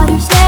understand?